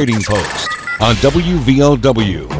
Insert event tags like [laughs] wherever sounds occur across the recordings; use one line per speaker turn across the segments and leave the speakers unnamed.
Trading Post on
WVOW.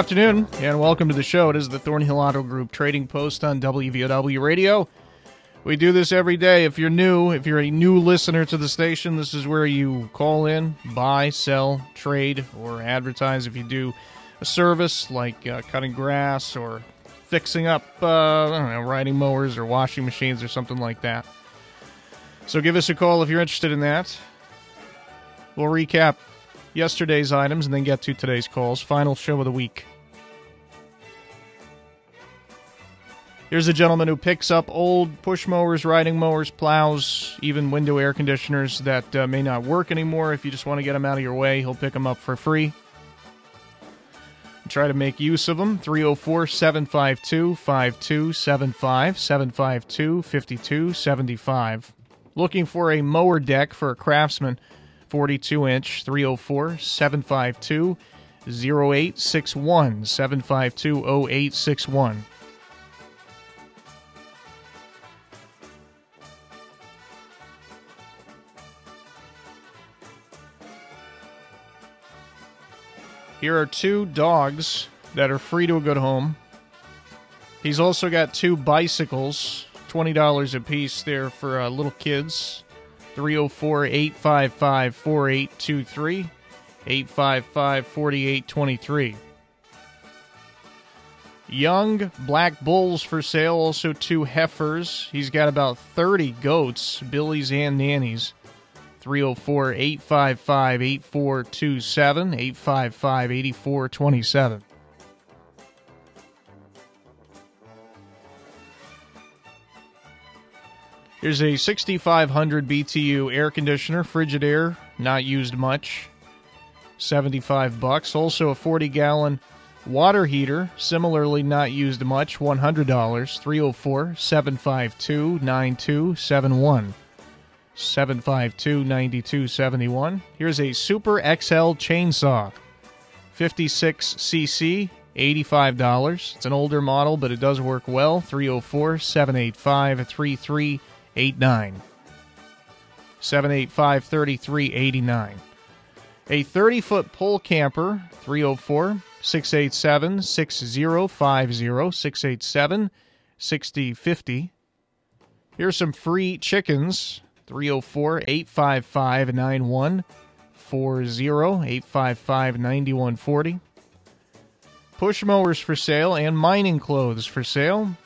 Afternoon, and welcome to the show. It is the Thornhill Auto Group Trading Post on WVOW Radio. We do this every day. If you're new, if you're a new listener to the station, this is where you call in, buy, sell, trade, or advertise. If you do a service like uh, cutting grass or fixing up, uh, I don't know, riding mowers or washing machines or something like that. So give us a call if you're interested in that. We'll recap yesterday's items and then get to today's calls. Final show of the week. Here's a gentleman who picks up old push mowers, riding mowers, plows, even window air conditioners that uh, may not work anymore. If you just want to get them out of your way, he'll pick them up for free. Try to make use of them. 304 752 5275 752 5275. Looking for a mower deck for a craftsman 42 inch 304 752 0861 752 0861. Here are two dogs that are free to a good home. He's also got two bicycles, $20 a piece there for uh, little kids. 304 855 4823, 855 4823. Young black bulls for sale, also two heifers. He's got about 30 goats, billies and nannies. 304 855 8427, 855 8427. Here's a 6500 BTU air conditioner, Frigidaire, not used much. 75 bucks. Also a 40 gallon water heater, similarly not used much, $100. 304 752 9271. 752 9271. Here's a Super XL chainsaw, 56cc, $85. It's an older model, but it does work well. 304 785 33 89. 785 3389. A 30 foot pole camper, 304 687 6050 687 6050. Here's some free chickens, 304 855 9140 855 9140. Push mowers for sale and mining clothes for sale,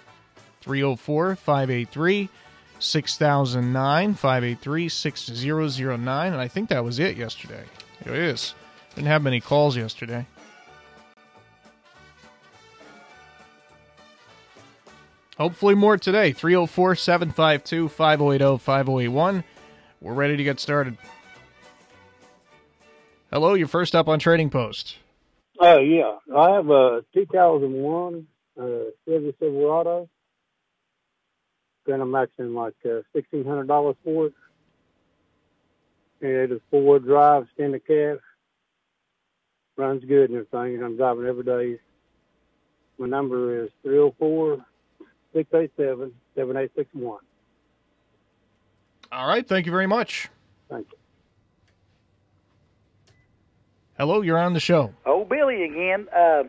304 583 6009 583 6009. And I think that was it yesterday. It is. Didn't have many calls yesterday. Hopefully more today. 304 752 5080 5081. We're ready to get started. Hello, you're first up on Trading Post.
Oh, yeah. I have a 2001 uh, Chevy Silverado. Then I'm maxing like uh, $1,600 for it. It is four-wheel drive, standard cab. Runs good and everything. And I'm driving every day. My number is 304 687 7861.
All right, thank you very much.
Thank you.
Hello, you're on the show.
Oh, Billy again. Uh,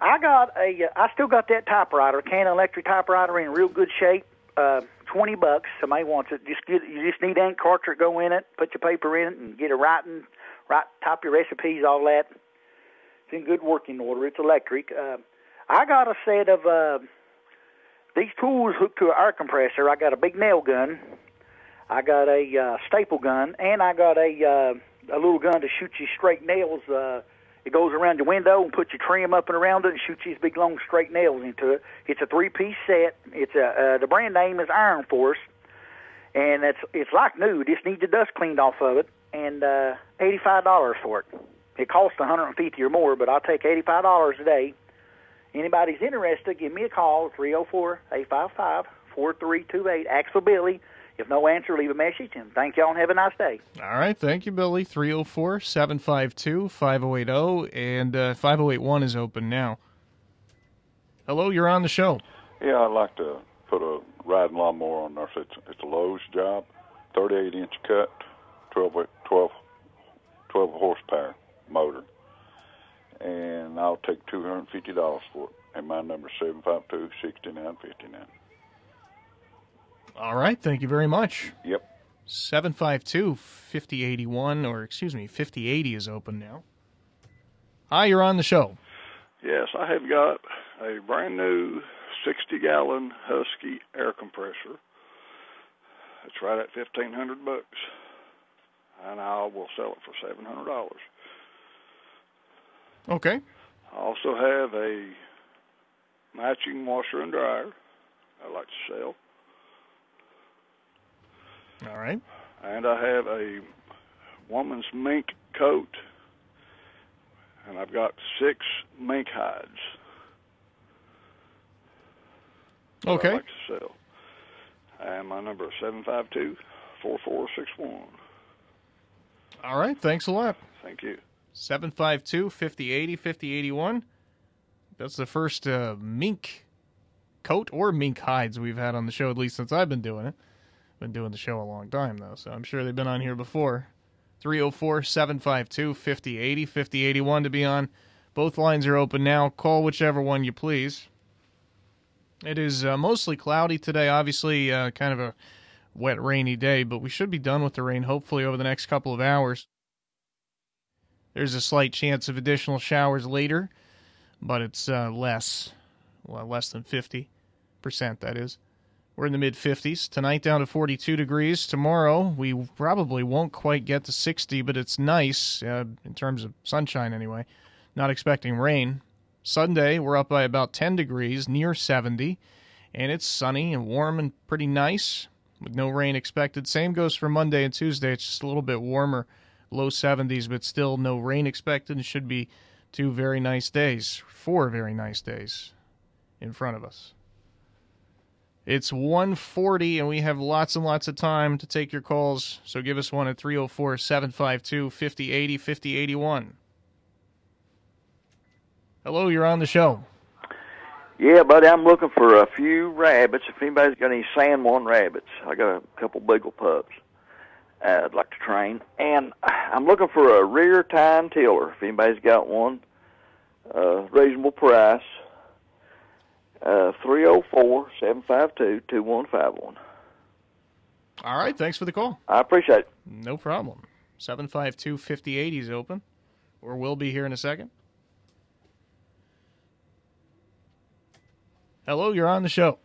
I got a. I still got that typewriter, Canon electric typewriter, in real good shape. Uh, Twenty bucks. Somebody wants it. Just get. You just need ink cartridge. Go in it. Put your paper in it, and get a writing. Write. Type your recipes. All that. It's in good working order. It's electric. Uh, I got a set of uh, these tools hooked to an air compressor. I got a big nail gun. I got a uh, staple gun, and I got a uh, a little gun to shoot you straight nails. Uh, it goes around your window and puts your trim up and around it and shoots these big long straight nails into it. It's a three piece set. It's a uh, the brand name is Iron Force, and it's it's like new. Just needs the dust cleaned off of it, and uh, eighty five dollars for it. It costs one hundred and fifty or more, but I'll take eighty five dollars a day. Anybody's interested, give me a call three zero four eight five five four three two eight. Axel Billy. If no answer, leave a message, and thank y'all and have a nice day.
All right. Thank you, Billy. 304 752 5080, and uh, 5081 is open now. Hello, you're on the show.
Yeah, I'd like to put a riding lawnmower on there. It's, it's a Lowe's job, 38 inch cut, 12, 12, 12 horsepower motor. And I'll take $250 for it. And my number is 752 6959.
All right. Thank you very much.
Yep.
752 5081, or excuse me, 5080 is open now. Hi, you're on the show.
Yes, I have got a brand new 60 gallon Husky air compressor. It's right at 1500 bucks. And I will sell it for $700.
Okay.
I also have a matching washer and dryer I like to sell.
All right.
And I have a woman's mink coat. And I've got six mink hides.
Okay.
I like to sell. And my number is 752 4461.
All right. Thanks a lot.
Thank you.
752 5080 5081. That's the first uh, mink coat or mink hides we've had on the show, at least since I've been doing it. Been doing the show a long time, though, so I'm sure they've been on here before. 304 752 5080 5081 to be on. Both lines are open now. Call whichever one you please. It is uh, mostly cloudy today, obviously, uh, kind of a wet, rainy day, but we should be done with the rain hopefully over the next couple of hours. There's a slight chance of additional showers later, but it's uh, less, well, less than 50%, that is. We're in the mid 50s. Tonight down to 42 degrees. Tomorrow we probably won't quite get to 60, but it's nice uh, in terms of sunshine anyway. Not expecting rain. Sunday we're up by about 10 degrees, near 70, and it's sunny and warm and pretty nice with no rain expected. Same goes for Monday and Tuesday. It's just a little bit warmer, low 70s, but still no rain expected. It should be two very nice days, four very nice days in front of us. It's 140 and we have lots and lots of time to take your calls. So give us one at 304 752 5080 5081. Hello, you're on the show.
Yeah, buddy, I'm looking for a few rabbits. If anybody's got any San Juan rabbits, I got a couple beagle pups uh, I'd like to train. And I'm looking for a rear tine tiller. If anybody's got one, uh, reasonable price. Uh, 304-752-2151.
All right, thanks for the call.
I appreciate it.
No problem. 752 5080 is open, or will be here in a second. Hello, you're on the show.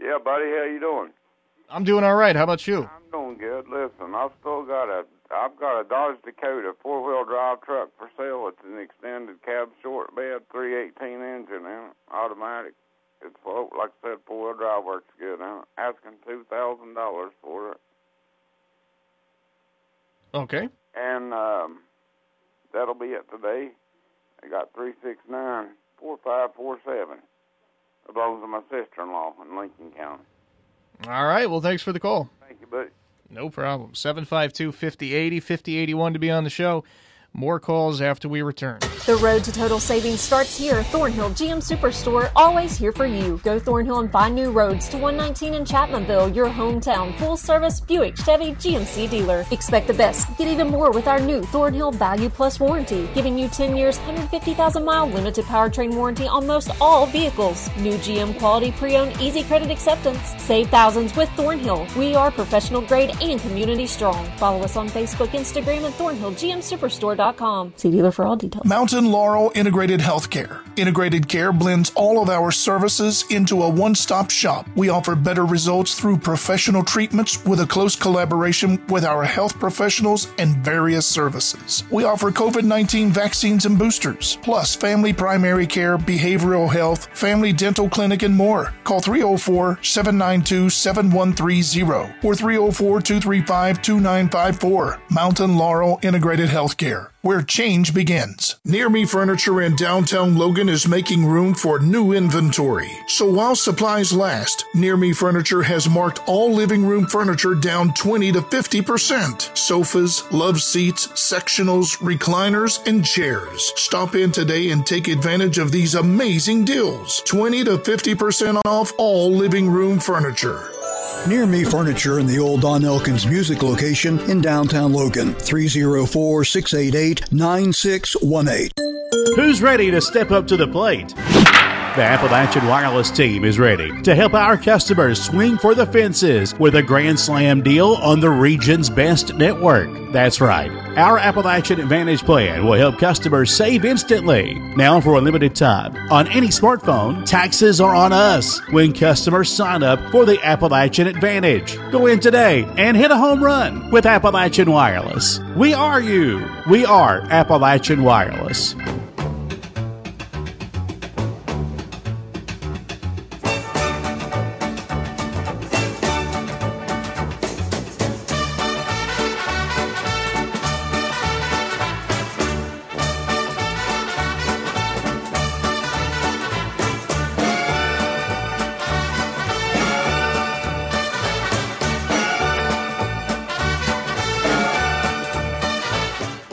Yeah, buddy, how you doing?
I'm doing all right. How about you?
I'm doing good. Listen, I've still got a I've got a Dodge Dakota four wheel drive truck for sale. It's an extended cab short bed, three eighteen engine in it, automatic. It's full, like I said, four wheel drive works good. I'm asking two thousand dollars for it.
Okay.
And um that'll be it today. I got three six nine four five four seven. It belongs to my sister in law in Lincoln County.
All right. Well, thanks for the call.
Thank you, buddy.
No problem. 752 5080 5081 to be on the show. More calls after we return.
The road to total savings starts here. Thornhill GM Superstore, always here for you. Go Thornhill and find new roads to 119 in Chapmanville, your hometown full service Buick Chevy GMC dealer. Expect the best. Get even more with our new Thornhill Value Plus warranty, giving you 10 years, 150,000 mile limited powertrain warranty on most all vehicles. New GM quality pre owned easy credit acceptance. Save thousands with Thornhill. We are professional grade and community strong. Follow us on Facebook, Instagram, and ThornhillGMSuperstore.com. cdealer.com. See dealer for all details.
Mountain Laurel Integrated Healthcare. Integrated Care blends all of our services into a one stop shop. We offer better results through professional treatments with a close collaboration with our health professionals and various services. We offer COVID 19 vaccines and boosters, plus family primary care, behavioral health, family dental clinic, and more. Call 304 792 7130 or 304 235 2954. Mountain Laurel Integrated Healthcare where change begins. Near Me Furniture in downtown Logan is making room for new inventory. So while supplies last, Near Me Furniture has marked all living room furniture down 20 to 50%. Sofas, love seats, sectionals, recliners, and chairs. Stop in today and take advantage of these amazing deals. 20 to 50% off all living room furniture.
Near Me Furniture in the old Don Elkins Music location in downtown Logan, 304 688 9618.
Who's ready to step up to the plate? The Appalachian Wireless team is ready to help our customers swing for the fences with a Grand Slam deal on the region's best network. That's right. Our Appalachian Advantage plan will help customers save instantly. Now, for a limited time, on any smartphone, taxes are on us when customers sign up for the Appalachian Advantage. Go in today and hit a home run with Appalachian Wireless. We are you. We are Appalachian Wireless.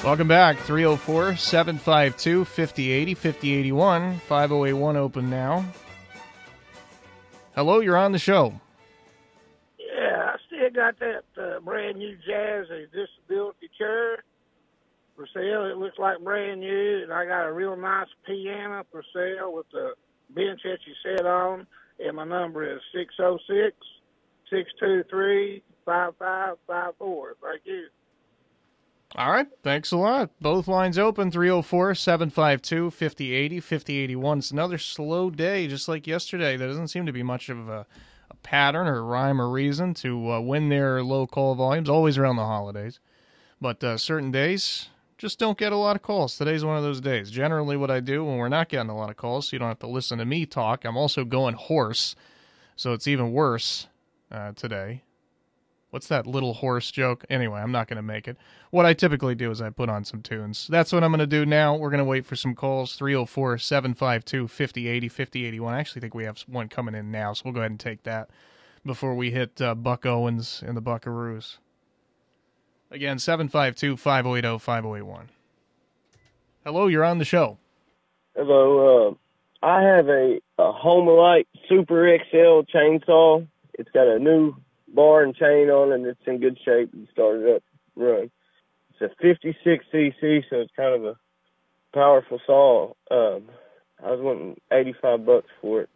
Welcome back. 304 752 5080 5081. 5081 open now. Hello, you're on the show.
Yeah, I still got that uh, brand new Jazzy disability chair for sale. It looks like brand new, and I got a real nice piano for sale with the bench that you sit on. And my number is 606 623 5554. Thank you.
All right. Thanks a lot. Both lines open 304 752 5080 5081. It's another slow day, just like yesterday. There doesn't seem to be much of a, a pattern or rhyme or reason to uh, win their low call volumes, always around the holidays. But uh, certain days just don't get a lot of calls. Today's one of those days. Generally, what I do when we're not getting a lot of calls, so you don't have to listen to me talk, I'm also going hoarse. So it's even worse uh, today. What's that little horse joke? Anyway, I'm not going to make it. What I typically do is I put on some tunes. That's what I'm going to do now. We're going to wait for some calls 304 752 5080 5081. I actually think we have one coming in now, so we'll go ahead and take that before we hit uh, Buck Owens and the Buckaroos. Again, 752 5080 5081. Hello, you're on the show.
Hello. Uh, I have a, a Homelite Super XL chainsaw. It's got a new bar and chain on and it's in good shape and started up run. It's a 56 cc, so it's kind of a powerful saw. Um, I was wanting 85 bucks for it.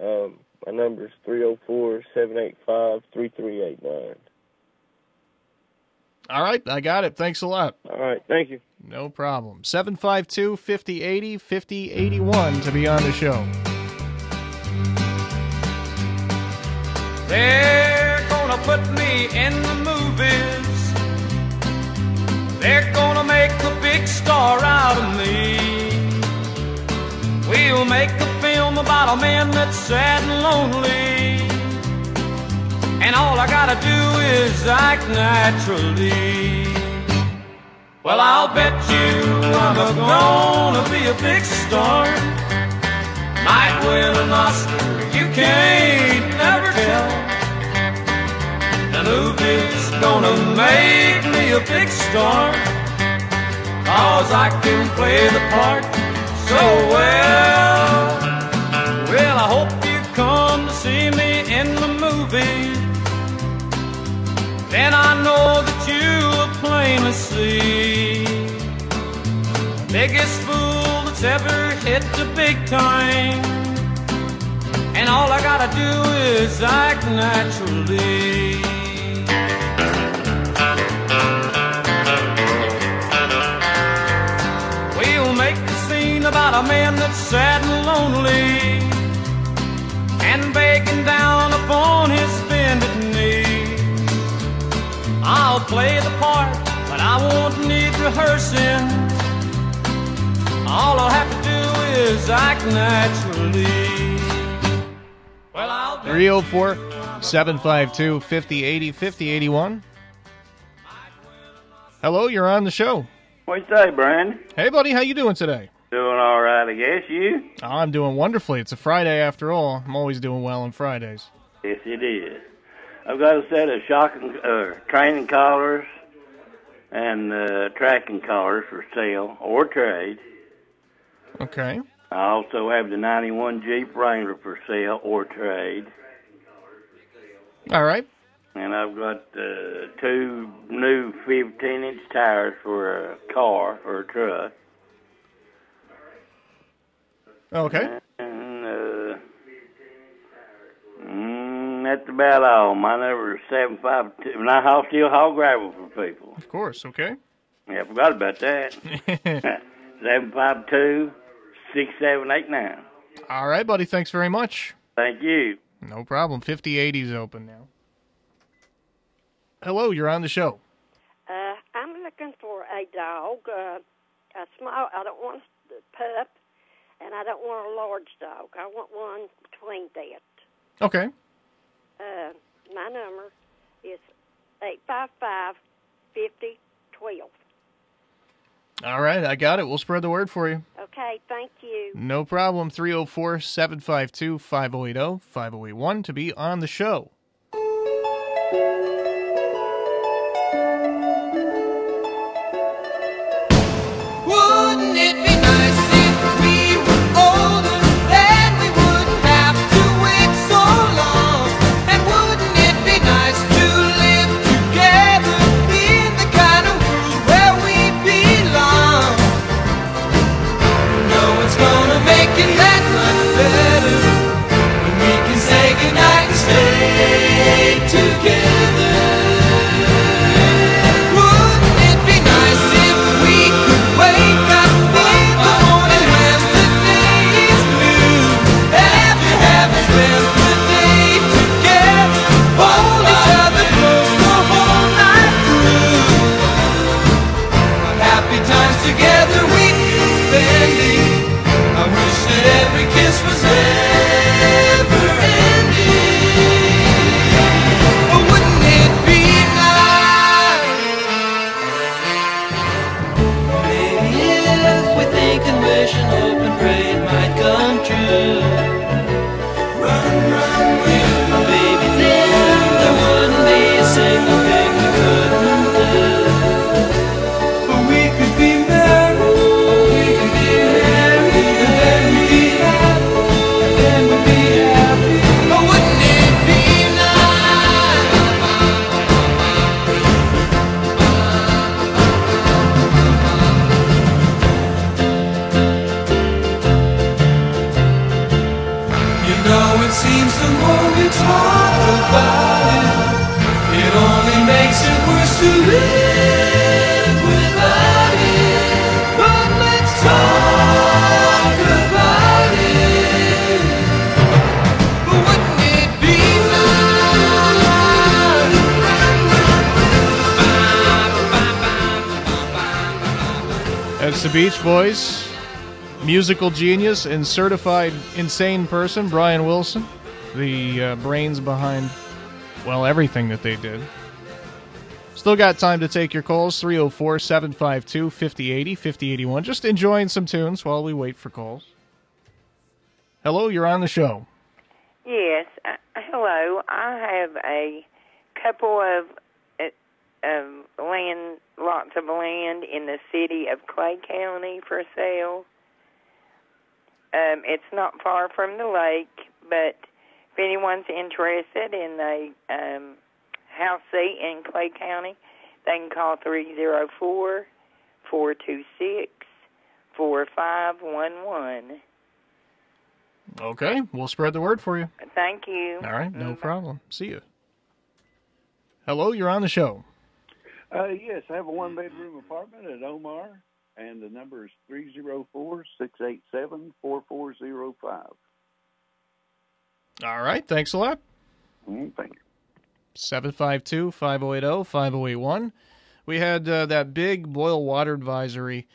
Um, my number is 304 785 3389.
All right, I got it. Thanks a lot.
All right, thank you.
No problem. 752 5080 5081 to be on the show.
They're gonna put me in the movies. They're gonna make a big star out of me. We'll make a film about a man that's sad and lonely. And all I gotta do is act naturally. Well, I'll bet you I'm a gonna be a big star. Might win an Oscar, you can't movie's gonna make me a big star. Cause I can play the part so well. Well, I hope you come to see me in the movie. Then I know that you will plainly see biggest fool that's ever hit the big time. And all I gotta do is act naturally. A man that's sad and lonely and begging down upon his bended knee. I'll play the part, but I won't need rehearsing. All I'll have to do is act naturally. Well, I'll
304 752 5080 5081. Hello, you're on the show.
What's up, say, Brian?
Hey, buddy, how you doing today?
Doing all right, I guess. You?
I'm doing wonderfully. It's a Friday after all. I'm always doing well on Fridays.
Yes, it is. I've got a set of shocking uh, training collars and uh, tracking collars for sale or trade.
Okay.
I also have the 91 Jeep Wrangler for sale or trade.
All right.
And I've got uh, two new 15 inch tires for a car or a truck.
Okay.
And uh, mm, that's about all. My number is 752. And I haul, still haul gravel for people.
Of course, okay.
Yeah, I forgot about that. [laughs] 752 6789.
All right, buddy. Thanks very much.
Thank you.
No problem. 5080 is open now. Hello, you're on the show.
Uh, I'm looking for a dog, uh, a small. I don't want a pup, and I don't want a large dog. I want one between that.
Okay.
Uh, my number is eight five five fifty twelve.
All right, I got it. We'll spread the word for you.
Okay, thank you.
No problem. 304 752 5080 5081 to be on the show. Beach Boys, musical genius and certified insane person, Brian Wilson, the uh, brains behind, well, everything that they did. Still got time to take your calls 304 752 5080 5081. Just enjoying some tunes while we wait for calls. Hello, you're on the show.
Yes. Uh, hello. I have a couple of of land, lots of land in the city of Clay County for sale. Um, it's not far from the lake, but if anyone's interested in a um, house seat in Clay County, they can call three zero four four two six four five one one.
Okay, we'll spread the word for you.
Thank you.
All right, no problem. See you. Hello, you're on the show.
Uh, yes, I have a one bedroom apartment at Omar. and the number is three zero four six eight seven four four zero five.
All right. Thanks a lot.
Mm, thank you.
752 5080 5081. We had uh, that big boil water advisory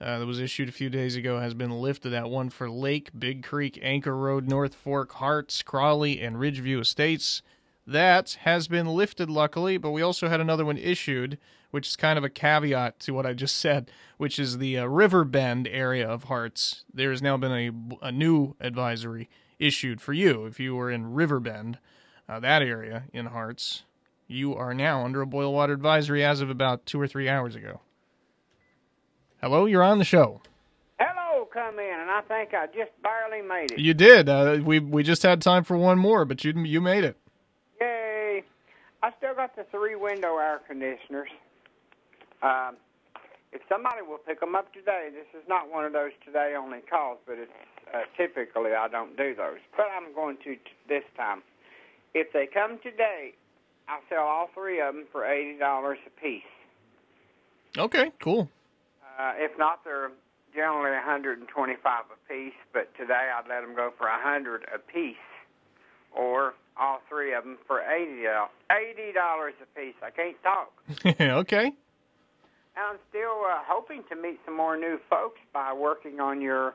uh, that was issued a few days ago has been lifted. That one for Lake, Big Creek, Anchor Road, North Fork, Harts, Crawley, and Ridgeview Estates. That has been lifted, luckily, but we also had another one issued, which is kind of a caveat to what I just said, which is the uh, River Bend area of Harts. There has now been a, a new advisory issued for you if you were in River Bend, uh, that area in Harts, You are now under a boil water advisory as of about two or three hours ago. Hello, you're on the show.
Hello, come in, and I think I just barely made it.
You did. Uh, we we just had time for one more, but you you made it.
I still got the three window air conditioners. Um, if somebody will pick them up today, this is not one of those today only calls, but it's uh, typically I don't do those, but I'm going to t- this time. If they come today, I'll sell all three of them for eighty dollars a piece.
Okay, cool.
Uh, if not, they're generally 125 a piece, but today I'd let them go for a 100 a piece, or all three of them for 80 dollars a piece. I can't talk. [laughs]
okay.
And I'm still uh, hoping to meet some more new folks by working on your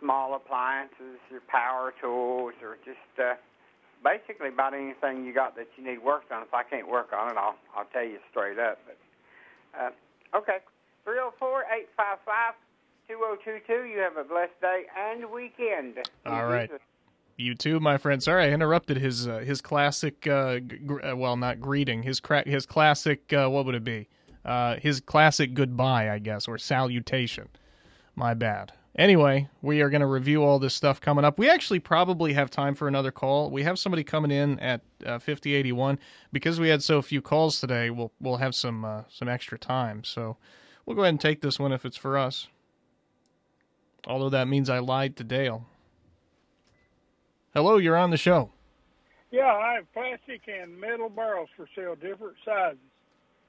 small appliances, your power tools, or just uh, basically about anything you got that you need worked on. If I can't work on it, I'll I'll tell you straight up. But uh, okay, three zero four eight five five two zero two two. You have a blessed day and weekend.
All right. You too, my friend. Sorry, I interrupted his uh, his classic. Uh, gr- uh, well, not greeting. His cra- his classic. Uh, what would it be? Uh, his classic goodbye, I guess, or salutation. My bad. Anyway, we are going to review all this stuff coming up. We actually probably have time for another call. We have somebody coming in at uh, 5081 because we had so few calls today. We'll we'll have some some extra time. So we'll go ahead and take this one if it's for us. Although that means I lied to Dale. Hello, you're on the show.
Yeah, I have plastic and metal barrels for sale, different sizes.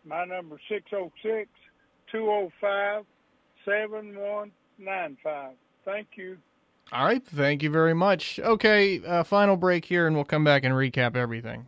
My number 606 205 7195. Thank you.
All right, thank you very much. Okay, uh, final break here, and we'll come back and recap everything.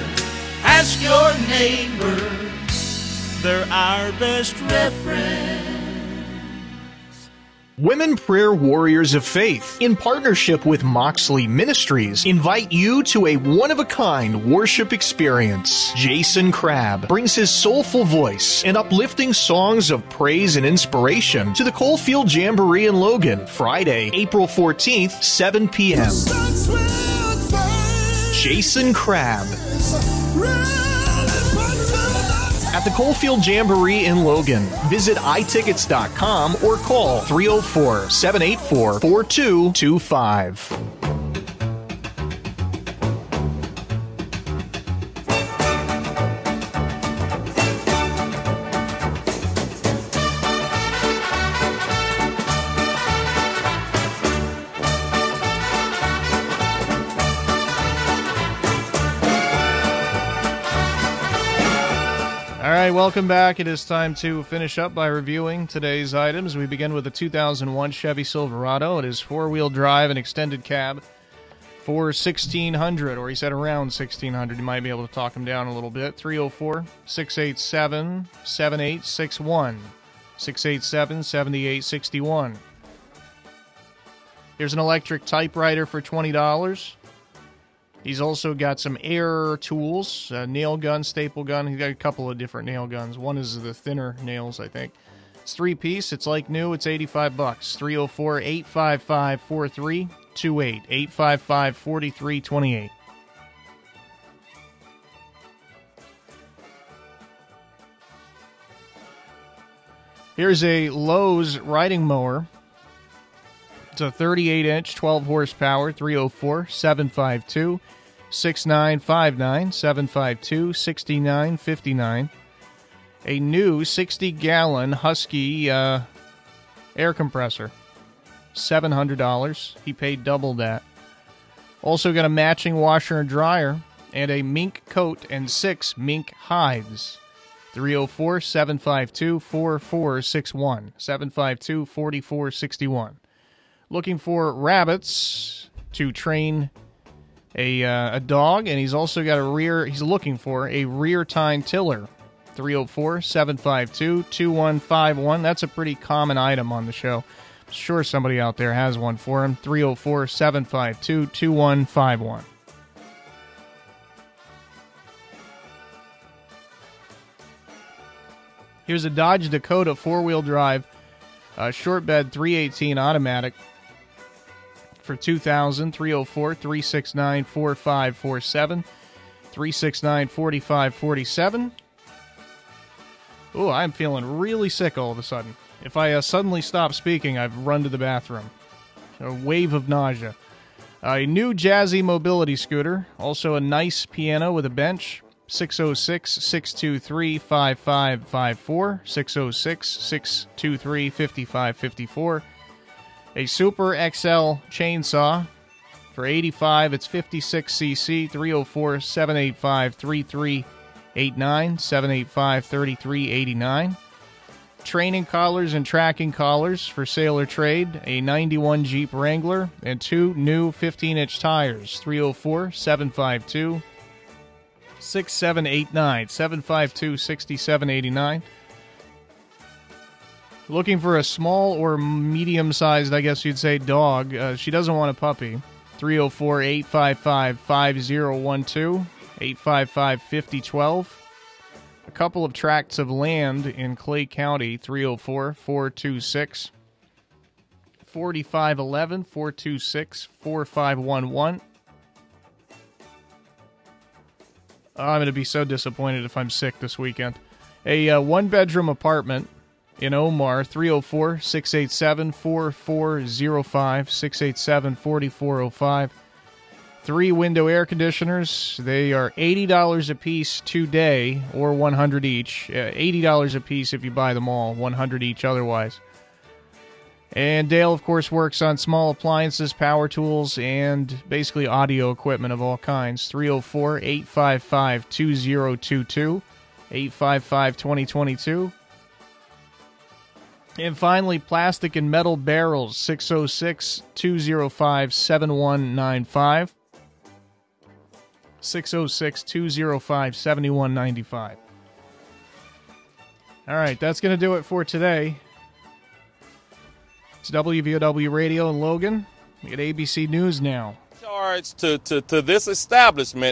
Ask your neighbor.
They're our best
reference.
Women Prayer Warriors of Faith, in partnership with Moxley Ministries, invite you to a one of a kind worship experience. Jason Crabb brings his soulful voice and uplifting songs of praise and inspiration to the Coalfield Jamboree in Logan, Friday, April 14th, 7 p.m. Jason Crabb. At the Coalfield Jamboree in Logan, visit itickets.com or call 304 784 4225.
Right, welcome back. It is time to finish up by reviewing today's items. We begin with the 2001 Chevy Silverado. It is four wheel drive and extended cab for 1600 or he said around 1600 you might be able to talk him down a little bit 304 687 7861 687 7861 here's an electric typewriter for $20 he's also got some air tools nail gun staple gun. He's got a couple of different nail guns. One is the thinner nails i think. It's three piece. It's like new. It's 85 bucks. 304 855 43 28 855 4328. Here's a Lowe's riding mower. It's a 38 inch, 12 horsepower, 304 752 6959 752 6959. A new 60 gallon Husky uh, air compressor. $700. He paid double that. Also got a matching washer and dryer and a mink coat and six mink hives. 304 752 4461. 752 4461. Looking for rabbits to train a, uh, a dog, and he's also got a rear, he's looking for a rear tine tiller. 304 752 2151. That's a pretty common item on the show. Sure, somebody out there has one for him. 304 752 2151. Here's a Dodge Dakota four wheel drive, uh, short bed 318 automatic for 2000 304 369 4547 369 4547. Ooh, I'm feeling really sick all of a sudden. If I uh, suddenly stop speaking, I've run to the bathroom. A wave of nausea. A new jazzy mobility scooter. Also a nice piano with a bench. 606 623 5554. 606 623 5554. A Super XL chainsaw. For 85, it's 56cc. 304 785 3389. 785 3389 training collars and tracking collars for sailor trade, a 91 Jeep Wrangler, and two new 15 inch tires 304 752 6789. 752 6789. Looking for a small or medium sized, I guess you'd say, dog. Uh, she doesn't want a puppy. 304 855 5012 855 5012 a couple of tracts of land in Clay County 304 426 4511 426 4511. I'm going to be so disappointed if I'm sick this weekend. A uh, one bedroom apartment in Omar 304 687 4405 687 4405 three window air conditioners. They are $80 a piece today or 100 each. Uh, $80 a piece if you buy them all, 100 each otherwise. And Dale, of course, works on small appliances, power tools, and basically audio equipment of all kinds. 304 855 2022, 855 2022. And finally, plastic and metal barrels, 606 205 7195. 606 205 7195. All right, that's going to do it for today. It's WVOW Radio in Logan. We get ABC News now.
Charge to, to, to this establishment